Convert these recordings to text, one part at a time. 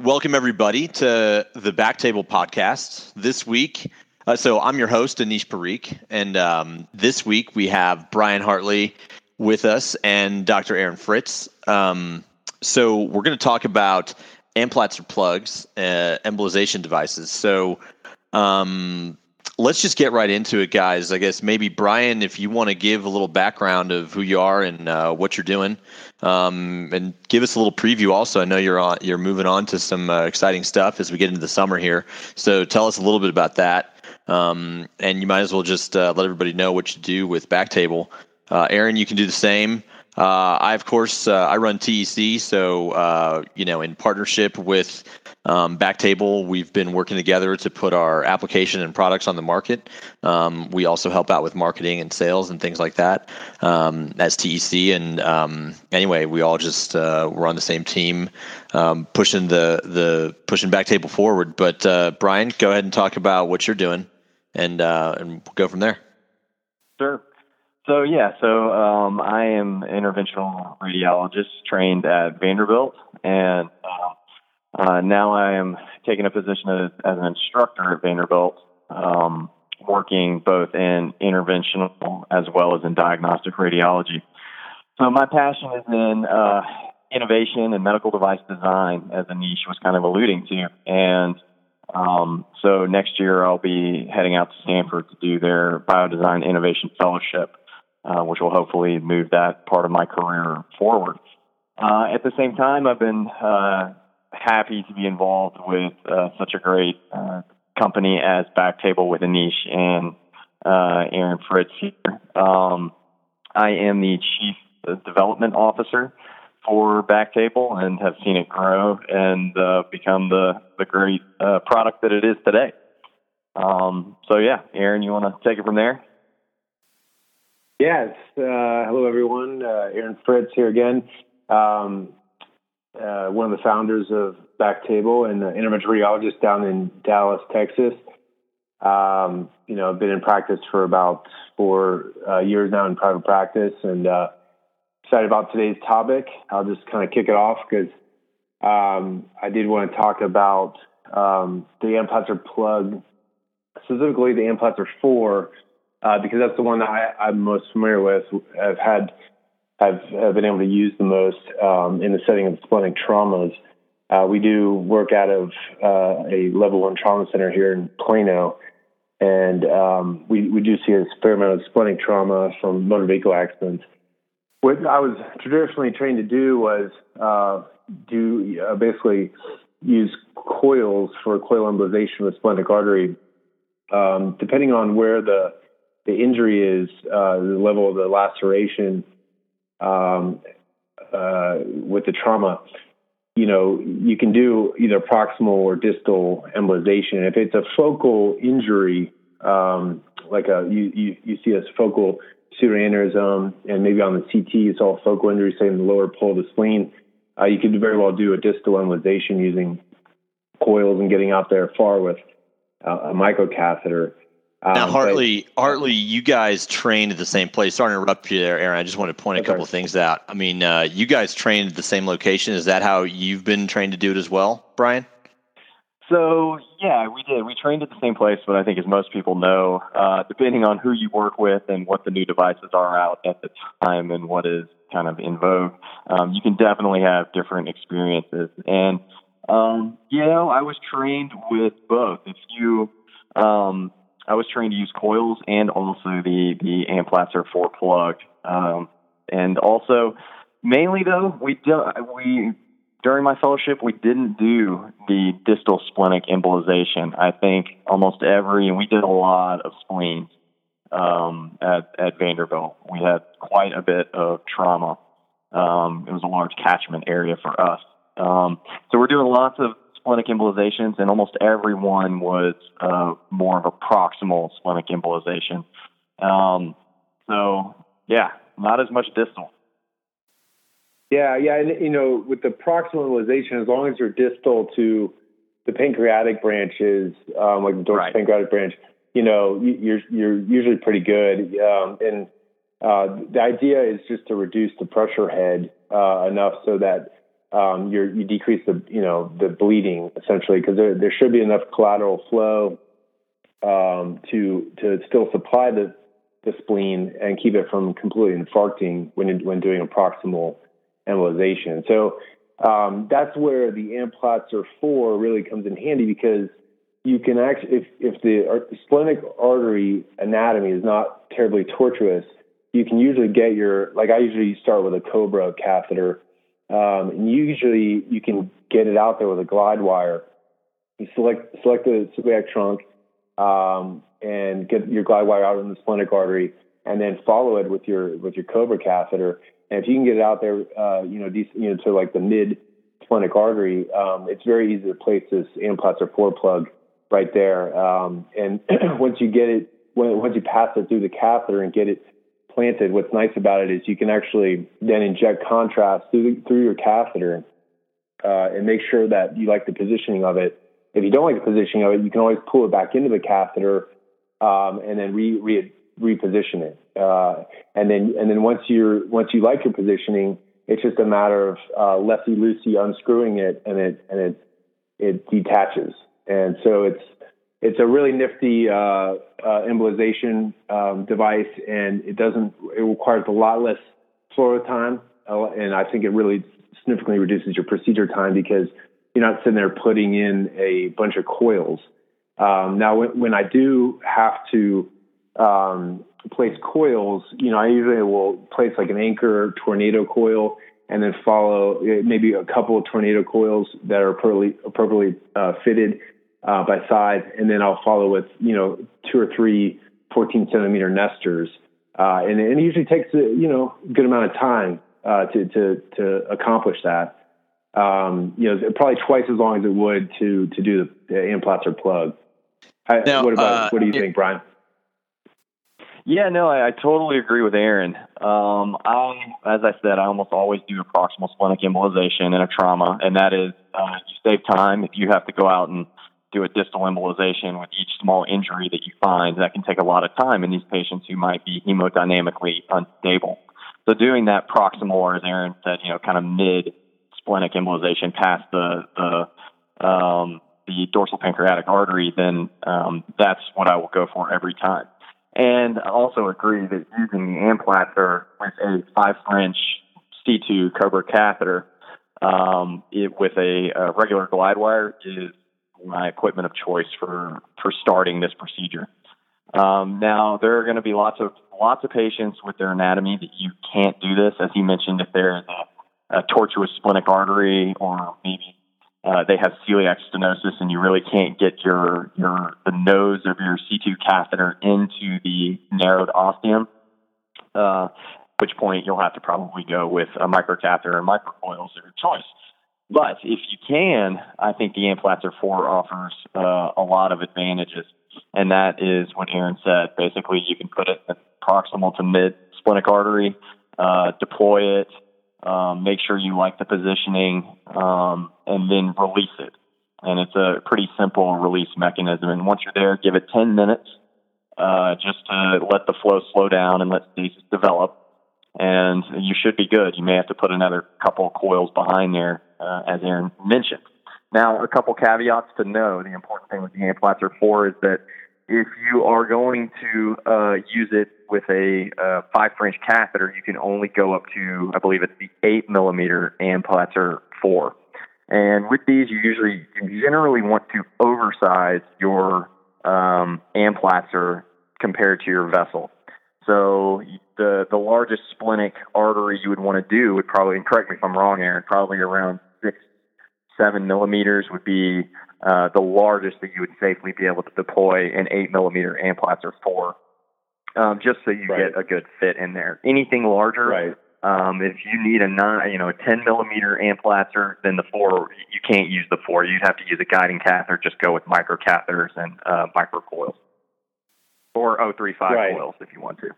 welcome everybody to the Backtable podcast. This week, uh, so I'm your host, Anish Parikh, and um, this week we have Brian Hartley with us and Dr. Aaron Fritts. Um, so we're going to talk about Amplatzer plugs, uh, embolization devices. So um, let's just get right into it, guys. I guess maybe Brian, if you want to give a little background of who you are and uh, what you're doing, um, and give us a little preview. Also, I know you're on, you're moving on to some uh, exciting stuff as we get into the summer here. So tell us a little bit about that, um, and you might as well just uh, let everybody know what you do with Backtable. Uh, Aaron, you can do the same. Uh, I, of course, uh, I run TEC, so uh, you know, in partnership with um, Backtable, we've been working together to put our application and products on the market. Um, we also help out with marketing and sales and things like that um, as TEC. And um, anyway, we all just uh, we're on the same team, um, pushing the the pushing Backtable forward. But uh, Brian, go ahead and talk about what you're doing, and uh, and go from there. Sure. So yeah, so um, I am interventional radiologist trained at Vanderbilt, and uh, uh, now I am taking a position as, as an instructor at Vanderbilt, um, working both in interventional as well as in diagnostic radiology. So my passion is in uh, innovation and medical device design, as Anish was kind of alluding to, and um, so next year I'll be heading out to Stanford to do their biodesign innovation fellowship uh, which will hopefully move that part of my career forward. Uh, at the same time, I've been uh, happy to be involved with uh, such a great uh, company as Backtable with Anish and uh, Aaron Fritts here. Um, I am the Chief Development Officer for Backtable and have seen it grow and become the, the great product that it is today. Um, so, yeah, Aaron, you want to take it from there? Yes. Uh, hello, everyone. Uh, Aaron Fritts here again. Um, uh, one of the founders of Backtable and an interventional radiologist down in Dallas, Texas. Um, you know, I've been in practice for about four uh, years now in private practice, and uh, excited about today's topic. I'll just kind of kick it off because um, I did want to talk about um, the Amplatzer plug, specifically the Amplatzer 4 uh, because that's the one that I, am most familiar with. I've had, I've, I've, been able to use the most um, in the setting of splenic traumas. Uh, we do work out of uh, a level one trauma center here in Plano, and um, we, we do see a fair amount of splenic trauma from motor vehicle accidents. What I was traditionally trained to do was uh, do uh, basically use coils for coil embolization with splenic artery. Um, depending on where the the injury is, uh, the level of the laceration um, uh, with the trauma, you know, you can do either proximal or distal embolization. If it's a focal injury, um, like a you, you, you see a focal pseudoaneurysm, and maybe on the CT it's all focal injury, say in the lower pole of the spleen, uh, you could very well do a distal embolization using coils and getting out there far with uh, a microcatheter. Um, now, Hartley, but, Hartley, you guys trained at the same place. Sorry to interrupt you there, Aaron. I just want to point a couple of things out. I mean, uh, you guys trained at the same location. Is that how you've been trained to do it as well, Brian? So yeah, we did. We trained at the same place, but I think as most people know, uh, depending on who you work with and what the new devices are out at the time and what is kind of in vogue, um, you can definitely have different experiences. And um, you know, I was trained with both. If you um, I was trained to use coils and also the the Amplatzer four plug. Um, and also, mainly though, we do, we during my fellowship we didn't do the distal splenic embolization. I think almost every and we did a lot of spleens um, at at Vanderbilt. We had quite a bit of trauma. Um, it was a large catchment area for us. Um, so we're doing lots of splenic embolizations, and almost every one was uh, more of a proximal splenic embolization. Um, so, yeah, not as much distal. Yeah, yeah, and you know, with the proximal embolization, as long as you're distal to the pancreatic branches, um, like the dorsal right. pancreatic branch, you know, you're you're usually pretty good. Um, and uh, the idea is just to reduce the pressure head uh, enough so that um, you decrease the you know the bleeding essentially because there there should be enough collateral flow um, to to still supply the the spleen and keep it from completely infarcting when when doing a proximal embolization. So um, that's where the Amplatzer four really comes in handy because you can actually if if the splenic artery anatomy is not terribly tortuous, you can usually get your like I usually start with a Cobra catheter um, and usually you can get it out there with a glide wire. You select select the celiac trunk um, and get your glide wire out in the splenic artery, and then follow it with your with your Cobra catheter. And if you can get it out there, uh, you know, decent, you know, to like the mid splenic artery, um, it's very easy to place this Amplatzer four plug right there. Um, and once you get it, when, once you pass it through the catheter and get it planted, what's nice about it is you can actually then inject contrast through, the, through your catheter uh, and make sure that you like the positioning of it. If you don't like the positioning of it, you can always pull it back into the catheter um, and then re, re, reposition it. Uh, and then and then once you're once you like your positioning, it's just a matter of uh, lefty loosey unscrewing it and it and it it detaches. And so it's it's a really nifty uh, uh, embolization um, device, and it doesn't. It requires a lot less fluoro time, uh, and I think it really significantly reduces your procedure time because you're not sitting there putting in a bunch of coils. Um, now, when, when, I do have to um, place coils, you know, I usually will place like an anchor tornado coil and then follow uh, maybe a couple of tornado coils that are appropriately, appropriately uh, fitted uh, by size, and then I'll follow with you know two or three 14 centimeter nesters, uh, and, and, it usually takes a you know good amount of time uh, to to to accomplish that. Um, you know, probably twice as long as it would to to do the, the Amplatzer plug. I, now, what about uh, what do you it, think, Brian? Yeah, no, I, I totally agree with Aaron. Um, I, as I said, I almost always do a proximal splenic embolization in a trauma, and that is uh, you save time if you have to go out and do a distal embolization with each small injury that you find. That can take a lot of time in these patients who might be hemodynamically unstable. So doing that proximal, or as Aaron said, you know, kind of mid splenic embolization past the the um, the dorsal pancreatic artery, then um, that's what I will go for every time. And I also agree that using the Amplatzer with a five French C2 Cobra catheter um, it, with a, a regular glide wire is my equipment of choice for for starting this procedure. Um, now there are going to be lots of lots of patients with their anatomy that you can't do this, as you mentioned, if there's a, a tortuous splenic artery or maybe uh, they have celiac stenosis and you really can't get your your the nose of your C2 catheter into the narrowed ostium. Uh, which point you'll have to probably go with a microcatheter and microcoils of your choice. But if you can, I think the Amplatzer 4 offers uh, a lot of advantages. And that is what Aaron said. Basically, you can put it proximal to mid splenic artery, uh, deploy it, um, make sure you like the positioning, um, and then release it. And it's a pretty simple release mechanism. And once you're there, give it 10 minutes uh, just to let the flow slow down and let stasis develop. And you should be good. You may have to put another couple coils behind there uh, as Aaron mentioned. Now, a couple caveats to know. The important thing with the Amplatzer 4 is that if you are going to uh, use it with a uh, five French catheter, you can only go up to, I believe it's the eight millimeter Amplatzer 4. And with these, you usually you generally want to oversize your um, Amplatzer compared to your vessel. So the the largest splenic artery you would want to do would probably, and correct me if I'm wrong, Aaron, probably around seven millimeters would be uh, the largest that you would safely be able to deploy an eight millimeter Amplatzer for, um, just so you right. get a good fit in there. Anything larger, right. um, if you need a nine, you know, a 10 millimeter Amplatzer, then the four, you can't use the four. You'd have to use a guiding catheter. Just go with micro catheters and uh, micro coils or 035 right. coils if you want to.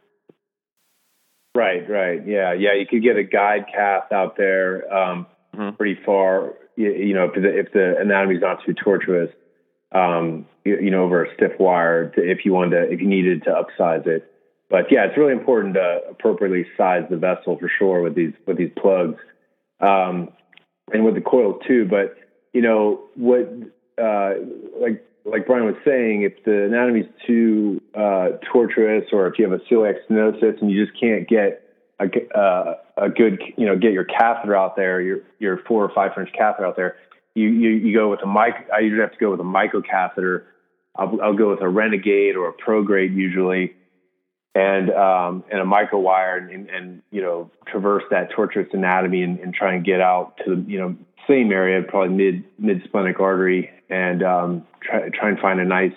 Right, right. Yeah, yeah. You could get a guide cath out there um, mm-hmm. pretty far you, know, if the, if the anatomy is not too tortuous, um, you, you, know, over a stiff wire, to, if you wanted to, if you needed to upsize it. But yeah, it's really important to appropriately size the vessel for sure with these with these plugs. Um, and with the coils too. But you know what, uh, like like Brian was saying, if the anatomy is too uh, tortuous, or if you have a celiac stenosis and you just can't get a, uh, a good, you know, get your catheter out there, your your four or five French catheter out there, you you, you go with a mic. I usually have to go with a micro catheter. I'll, I'll go with a Renegade or a Progreat usually, and um, and a micro wire, and, and, and you know traverse that tortuous anatomy and, and try and get out to the you know same area, probably mid mid splenic artery, and um, try try and find a nice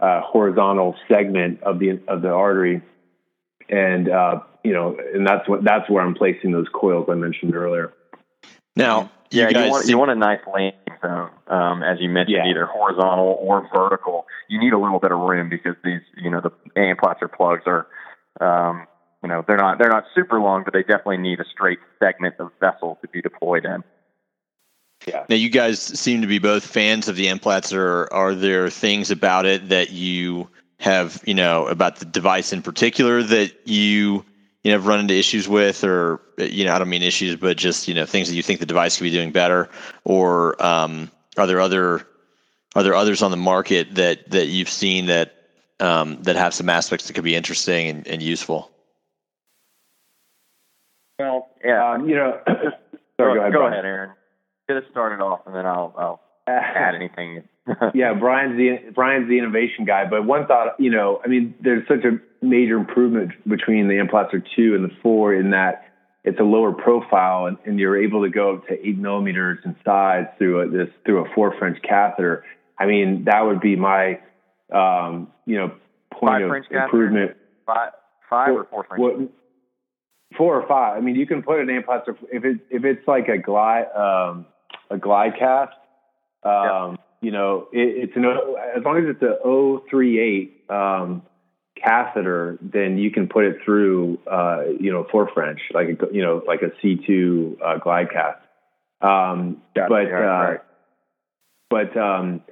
uh, horizontal segment of the of the artery, and uh, you know, and that's what that's where I'm placing those coils I mentioned earlier. Now, you yeah, you want you want a nice landing zone, um, as you mentioned, Yeah. either horizontal or vertical. You need a little bit of room because these, you know, the Amplatzer plugs are, um, you know, they're not they're not super long, but they definitely need a straight segment of vessel to be deployed in. Yeah. Now, you guys seem to be both fans of the Amplatzer. Are there things about it that you have, you know, about the device in particular that you, you know, have run into issues with, or you know, I don't mean issues, but just you know, things that you think the device could be doing better, or um, are there other, are there others on the market that that you've seen that um, that have some aspects that could be interesting and, and useful? Well, yeah. Um, you know, sorry, go, go ahead. go ahead, Aaron. Get us started off, and then I'll I'll add anything. yeah, Brian's the Brian's the innovation guy. But one thought, you know, I mean, there's such a major improvement between the Amplatzer two and the four in that it's a lower profile, and, and you're able to go up to eight millimeters in size through a, this through a four French catheter. I mean, that would be my, um, you know, point Five of French catheter? improvement. five, five or four French. What, four or five. I mean, you can put an Amplatzer if it if it's like a glide um, a glide cath. Um, Yeah. You know, it, it's an O- as long as it's a 038 um, catheter, then you can put it through. Uh, you know, four French, like a, you know, like a C2 uh, glide cath. Um, Got it. but Yeah, uh, right. but um,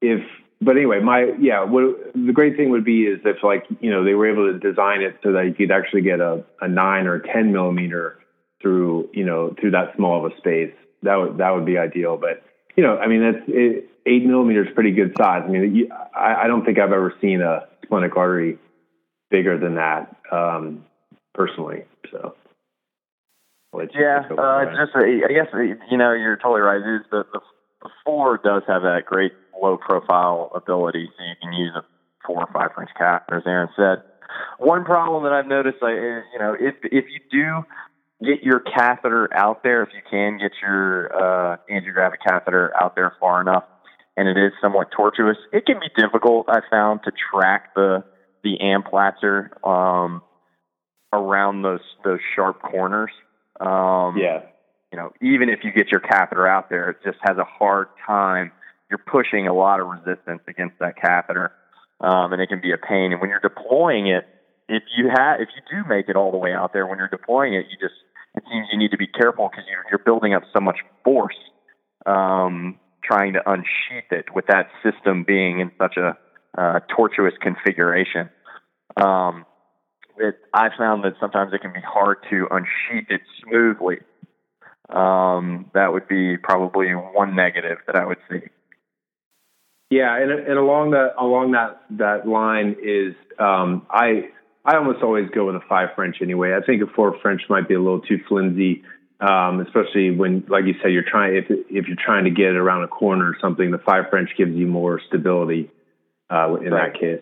if but anyway, my yeah, what the great thing would be is if like you know they were able to design it so that you could actually get a, a nine or ten millimeter through you know through that small of a space. That would that would be ideal. But you know, I mean, that's it, eight millimeters, is pretty good size. I mean, you, I, I don't think I've ever seen a splenic artery bigger than that um, personally. So. I'll let you Yeah, uh, just uh, I guess you know you're totally right. It is the, the the four does have that great low profile ability, so you can use a four or five inch catheter, as Aaron said. One problem that I've noticed, I, is, you know, if if you do get your catheter out there, if you can get your uh, angiographic catheter out there far enough, and it is somewhat tortuous, it can be difficult. I found to track the the Amplatzer um, around those those sharp corners. Um, yeah. you know, even if you get your catheter out there, it just has a hard time. You're pushing a lot of resistance against that catheter, um, and it can be a pain. And when you're deploying it, if you have, if you do make it all the way out there, when you're deploying it, you just it seems you need to be careful because you're, you're building up so much force um, trying to unsheath it with that system being in such a uh, tortuous configuration. Um, it, I found that sometimes it can be hard to unsheath it smoothly. Um, that would be probably one negative that I would see. Yeah, and and along that along that that line is um, I I almost always go with a five French anyway. I think a four French might be a little too flimsy, um, especially when, like you said, you're trying if if you're trying to get it around a corner or something. The five French gives you more stability uh, in Right. that case.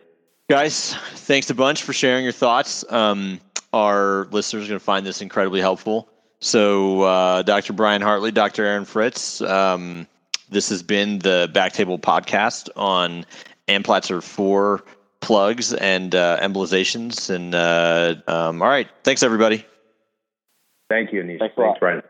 Guys, thanks a bunch for sharing your thoughts. Um, our listeners are going to find this incredibly helpful. So, uh, Dr. Brian Hartley, Dr. Aaron Fritts, um, this has been the Backtable podcast on Amplatzer 4 plugs and uh, embolizations. And uh, um, all right, thanks, everybody. Thank you, Anish. Thanks. Thanks, Brian.